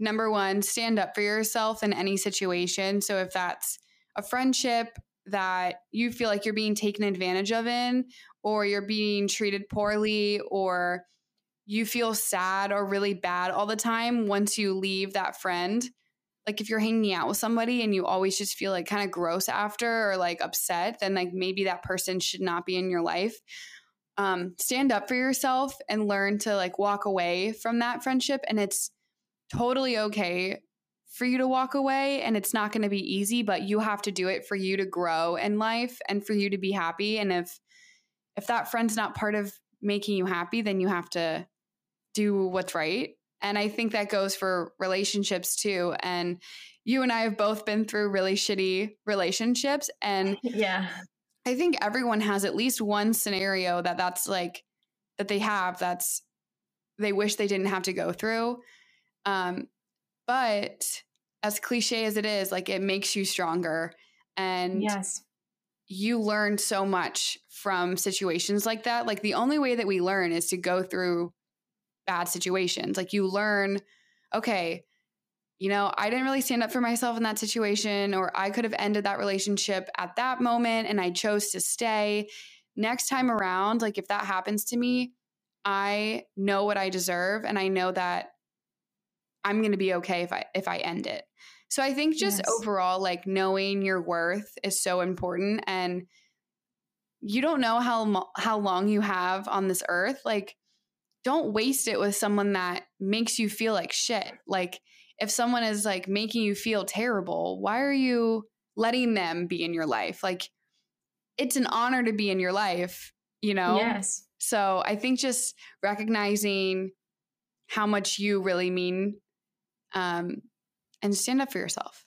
number one, stand up for yourself in any situation. So if that's a friendship that you feel like you're being taken advantage of in, or you're being treated poorly, or you feel sad or really bad all the time once you leave that friend. Like if you're hanging out with somebody and you always just feel like kind of gross after or like upset, then like maybe that person should not be in your life. Um, stand up for yourself and learn to like walk away from that friendship. And it's totally okay for you to walk away and it's not going to be easy but you have to do it for you to grow in life and for you to be happy and if if that friend's not part of making you happy then you have to do what's right and i think that goes for relationships too and you and i have both been through really shitty relationships and <laughs> yeah. I think everyone has at least one scenario that that's like that they have that's they wish they didn't have to go through um, but as cliche as it is, like it makes you stronger. And yes, you learn so much from situations like that. Like the only way that we learn is to go through bad situations. Like you learn, okay, you know, I didn't really stand up for myself in that situation, or I could have ended that relationship at that moment and I chose to stay. Next time around, like if that happens to me, I know what I deserve and I know that I'm going to be okay if I if I end it. So I think just yes. overall like knowing your worth is so important and you don't know how how long you have on this earth like don't waste it with someone that makes you feel like shit. Like if someone is like making you feel terrible, why are you letting them be in your life? Like it's an honor to be in your life, you know? Yes. So I think just recognizing how much you really mean um, and stand up for yourself.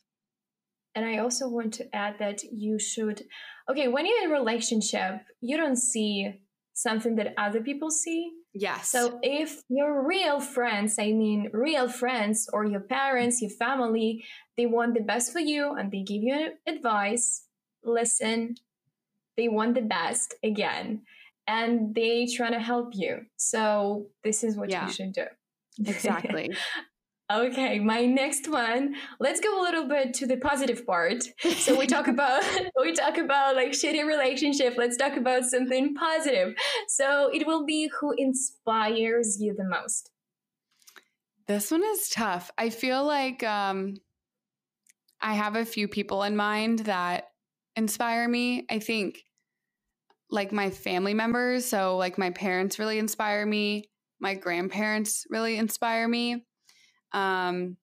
And I also want to add that you should, okay, when you're in a relationship, you don't see something that other people see. Yes. So if your real friends, I mean real friends or your parents, your family, they want the best for you and they give you advice, listen, they want the best again and they trying to help you. So this is what yeah. you should do. <laughs> Exactly. Okay, my next one. Let's go a little bit to the positive part. So we talk <laughs> about <laughs> we talk about like shitty relationship. Let's talk about something positive. So it will be who inspires you the most. This one is tough. I feel like um I have a few people in mind that inspire me. I think like my family members, so like my parents really inspire me. My grandparents really inspire me um,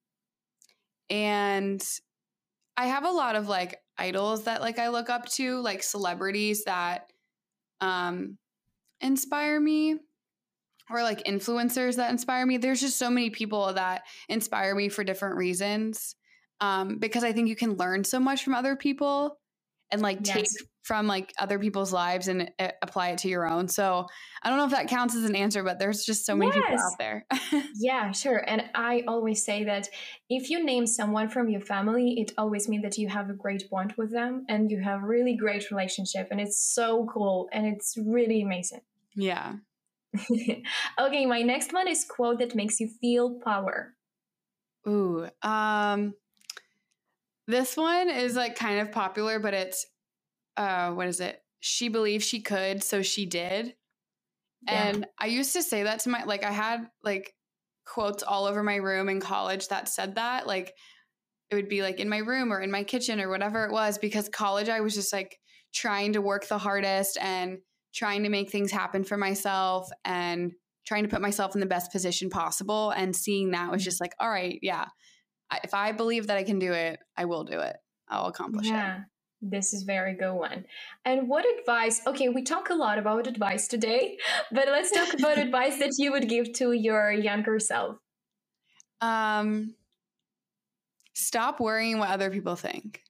and I have a lot of like idols that like I look up to, like celebrities that um, inspire me or like influencers that inspire me. There's just so many people that inspire me for different reasons. Um, because I think you can learn so much from other people and like yes. take from like other people's lives and uh, apply it to your own. So I don't know if that counts as an answer, but there's just so many yes. people out there. <laughs> yeah, sure. And I always say that if you name someone from your family, it always means that you have a great bond with them and you have really great relationship and it's so cool and it's really amazing. Yeah. <laughs> okay, my next one is quote that makes you feel power. Ooh, um this one is like kind of popular, but it's uh, what is it? She believed she could, so she did. Yeah. And I used to say that to my, like, I had like quotes all over my room in college that said that. Like, it would be like in my room or in my kitchen or whatever it was because college I was just like trying to work the hardest and trying to make things happen for myself and trying to put myself in the best position possible and seeing that was just like all right yeah if I believe that I can do it I will do it I'll accomplish yeah. it This is very good one. And what advice? Okay, we talk a lot about advice today, <laughs> but let's talk about <laughs> advice that you would give to your younger self. um stop worrying what other people think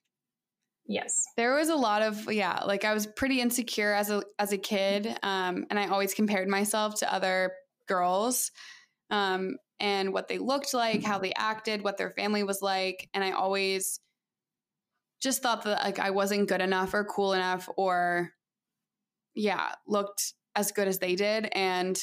Yes. There was a lot of yeah, like I was pretty insecure as a as a kid, um, and I always compared myself to other girls, um, and what they looked like, how they acted, what their family was like, and I always just thought that like I wasn't good enough or cool enough or yeah, looked as good as they did, and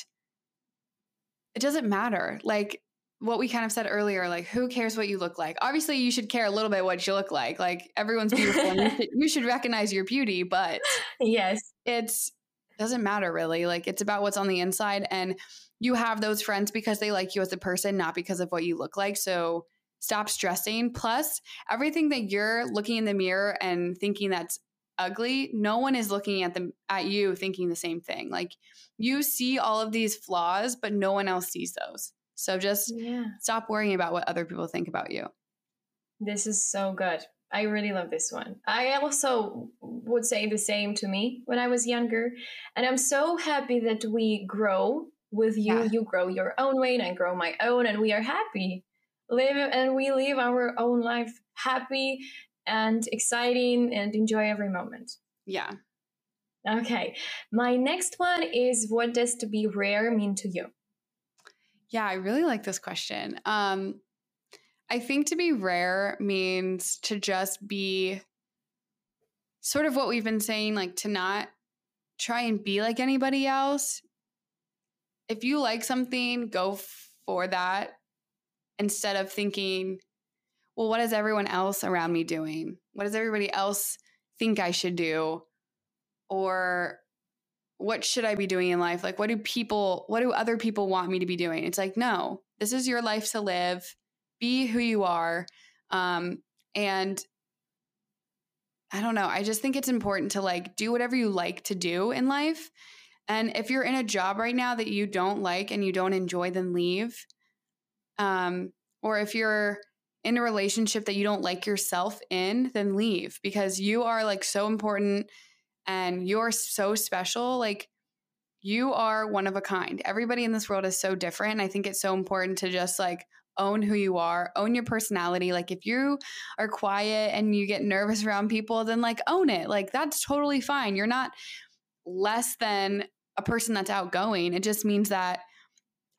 it doesn't matter. Like what we kind of said earlier, like who cares what you look like? Obviously, you should care a little bit what you look like. Like everyone's beautiful, and you should, you should recognize your beauty, but <laughs> Yes. it's doesn't matter really. Like it's about what's on the inside, and you have those friends because they like you as a person, not because of what you look like. So stop stressing. Plus, everything that you're looking in the mirror and thinking that's ugly, no one is looking at them at you thinking the same thing. Like you see all of these flaws, but no one else sees those. So just Yeah. stop worrying about what other people think about you. This is so good. I really love this one. I also would say the same to me when I was younger. And I'm so happy that we grow with you. Yeah. You grow your own way and I grow my own, and we are happy. Live and we live our own life happy and exciting and enjoy every moment. Yeah. Okay. My next one is what does to be rare mean to you? Yeah, I really like this question. Um, I think to be rare means to just be sort of what we've been saying, like to not try and be like anybody else. If you like something, go for that instead of thinking, well, what is everyone else around me doing? What does everybody else think I should do? Or what should I be doing in life? Like, what do people, what do other people want me to be doing? It's like, no, this is your life to live. Be who you are. Um, and I don't know. I just think it's important to like do whatever you like to do in life. And if you're in a job right now that you don't like and you don't enjoy, then leave. Um, or if you're in a relationship that you don't like yourself in, then leave because you are like so important and you're so special. Like you are one of a kind. Everybody in this world is so different. I think it's so important to just like own who you are, own your personality. Like if you are quiet and you get nervous around people, then like own it. Like that's totally fine. You're not less than a person that's outgoing. It just means that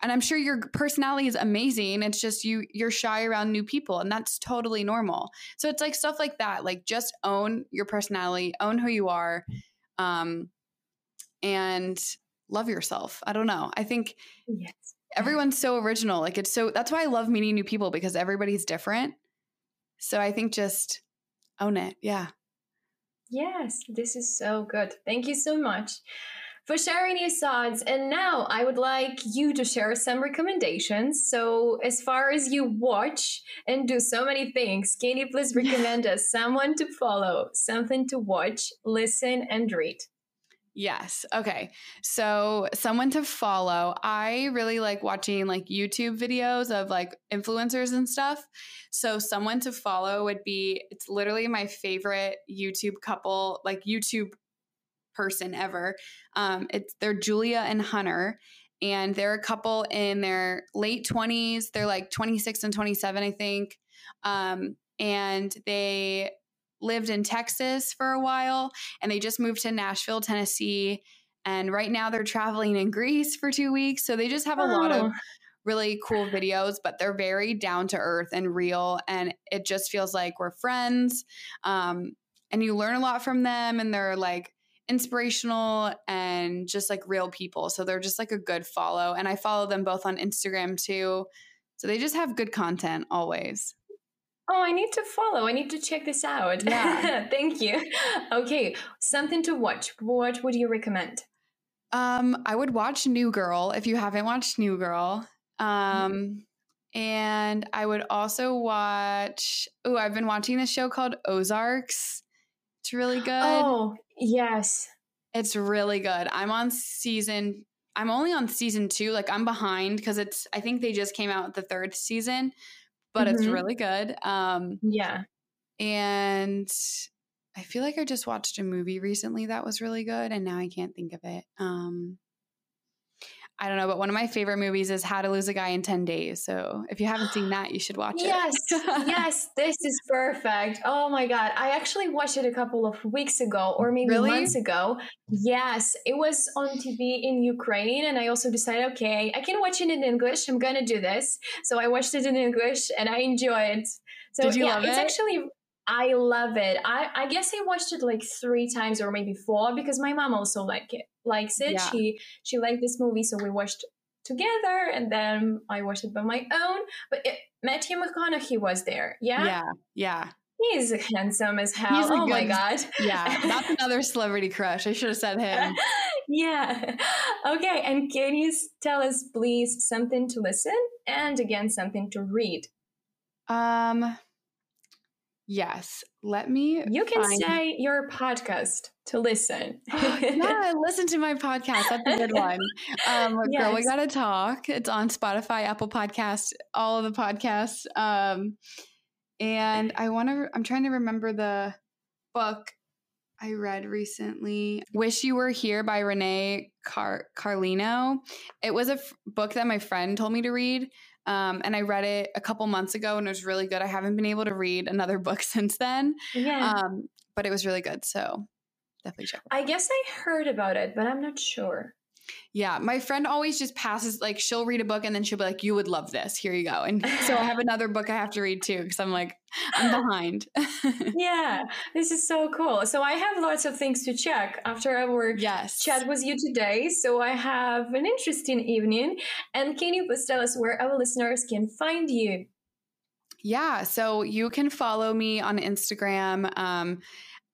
and I'm sure your personality is amazing. It's just you you're shy around new people and that's totally normal. So it's like stuff like that. Like just own your personality, own who you are. Um and love yourself. I don't know. I think Yes. everyone's so original. Like it's so that's why I love meeting new people because everybody's different. So I think just own it. Yeah. Yes, this is so good. Thank you so much for sharing your thoughts. And now I would like you to share some recommendations. So, as far as you watch and do so many things, can you please recommend us someone to follow, something to watch, listen, and read? Yes. Okay. So, someone to follow. I really like watching like YouTube videos of like influencers and stuff. So, someone to follow would be it's literally my favorite YouTube couple, like YouTube person ever. Um, it's they're Julia and Hunter, and they're a couple in their late 20s. They're like 26 and 27, I think. Um, and they lived in Texas for a while and they just moved to Nashville, Tennessee. And right now they're traveling in Greece for two weeks. So they just have a lot of Oh, really cool videos, but they're very down to earth and real. And it just feels like we're friends. Um, and you learn a lot from them. And they're like inspirational and just like real people. So they're just like a good follow. And I follow them both on Instagram too. So they just have good content always. Oh, I need to follow. I need to check this out. Yeah. <laughs> Thank you. Okay, something to watch. What would you recommend? Um, I would watch New Girl if you haven't watched New Girl. Um, and I would also watch. Oh, I've been watching this show called Ozarks. It's really good. Oh, yes. It's really good. I'm on season. I'm only on season two. Like I'm behind because it's. I think they just came out with the third season, but it's Mhm. really good. Um, Yeah. and I feel like I just watched a movie recently that was really good, and now I can't think of it. Um, I don't know, but one of my favorite movies is How to Lose a Guy in Ten Days. So if you haven't seen that, you should watch Yes, it. yes, yes, <laughs> this is perfect. Oh my god, I actually watched it a couple of weeks ago, or maybe Really? months ago. Yes, it was on TV in Ukraine, and I also decided, okay, I can watch it in English. I'm gonna do this, so I watched it in English, and I enjoyed it. So Did you yeah, love it's actually. I love it. I, I guess I watched it like three times or maybe four because my mom also like it likes it. Yeah. She she liked this movie, so we watched together, and then I watched it by my own. But it, Matthew McConaughey was there. Yeah, yeah, yeah, he's handsome as hell. Oh my good- god. yeah. That's <laughs> another celebrity crush. I should have said him. <laughs> yeah. Okay, and can you tell us, please, something to listen and again something to read? Um, yes. Let me. You can find- say your podcast to listen. yeah, listen to my podcast. That's a good one. <laughs> Um, Girl, we gotta talk. It's on Spotify, Apple Podcast, all of the podcasts. Um, and I want to. I'm trying to remember the book I read recently. "Wish You Were Here" by Renee Car- Carlino. It was a f- book that my friend told me to read. Um, and I read it a couple months ago and it was really good. I haven't been able to read another <laughs> book since then, yeah. um, but it was really good. So definitely check it I guess I heard about it, but I'm not sure. Yeah, my friend always just passes like she'll read a book and then she'll be like, "You would love this. Here you go." And so I have <laughs> another book I have to read too because I'm like, I'm behind. <laughs> Yeah, this is so cool. So I have lots of things to check after our yes. chat with you today. So I have an interesting evening. And can you please tell us where our listeners can find you? Yeah, so you can follow me on Instagram, um,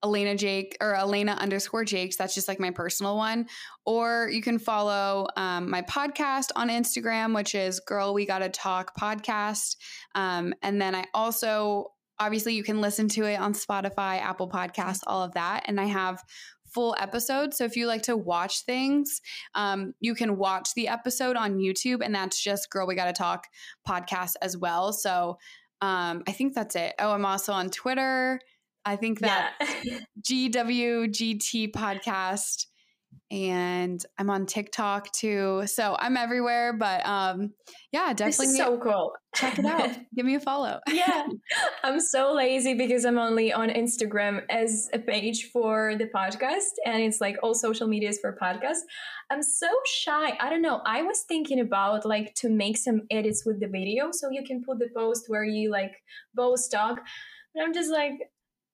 Alaina Jake or Alaina underscore Jacques. That's just like my personal one. Or you can follow um, my podcast on Instagram, which is Girl We Gotta Talk Podcast. Um, and then I also, obviously, you can listen to it on Spotify, Apple Podcasts, all of that. And I have full episodes. So if you like to watch things, um, you can watch the episode on YouTube, and that's just Girl We Gotta Talk podcast as well. So um, I think that's it. Oh, I'm also on Twitter. I think that Yeah. <laughs> GWGT podcast. And I'm on TikTok too. So I'm everywhere. But um, yeah, this definitely is so cool. check it out. <laughs> Give me a follow. <laughs> yeah. I'm so lazy because I'm only on Instagram as a page for the podcast and it's like all social medias for podcast. I'm so shy. I don't know. I was thinking about like to make some edits with the video so you can put the post where you like both talk. But I'm just like,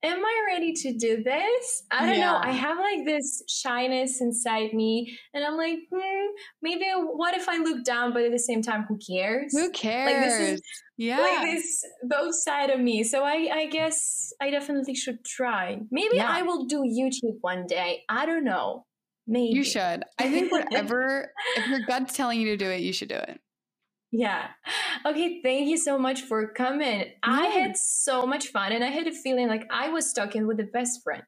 am I ready to do this? I don't know. I have like this shyness inside me and I'm like, hmm, maybe what if I look down, but at the same time, who cares? Who cares? Like this is- yeah. like this both side of me so i i guess i definitely should try maybe Yeah. i will do youtube one day i don't know maybe you should. I think <laughs> whatever, if your gut's telling you to do it, you should do it. Yeah okay thank you so much for coming i had so much fun and i had a feeling like i was talking with a best friend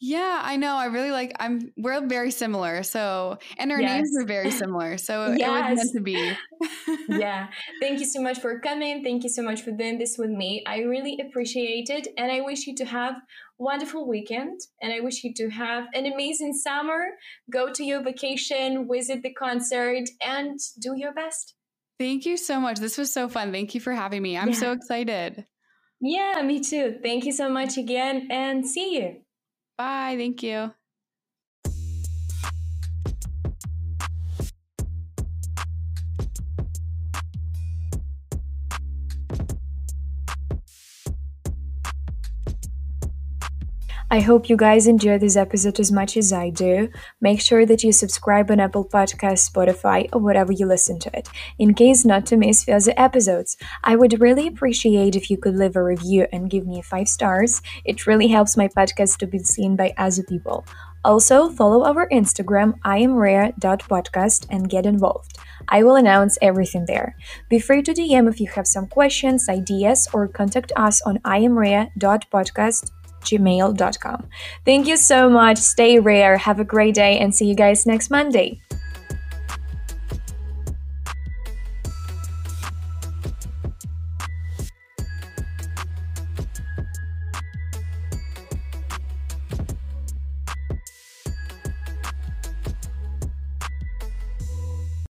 Yeah, I know. I really like. I'm. We're very similar. So, and our names are very similar. So it was meant to be. <laughs> <laughs> yeah thank you so much for coming thank you so much for doing this with me i really appreciate it and i wish you to have wonderful weekend and i wish you to have an amazing summer go to your vacation visit the concert and do your best Thank you so much. This was so fun. Thank you for having me. I'm so excited. yeah me too thank you so much again and see you Bye. Thank you. I hope you guys enjoy this episode as much as I do. Make sure that you subscribe on Apple Podcasts, Spotify, or whatever you listen to it, in case not to miss future episodes. I would really appreciate if you could leave a review and give me five stars. It really helps my podcast to be seen by other people. Also, follow our Instagram, iamrare.podcast, and get involved. I will announce everything there. Be free to DM if you have some questions, ideas, or contact us on iamrare.podcast gmail.com. Thank you so much. Stay rare. Have a great day and see you guys next Monday.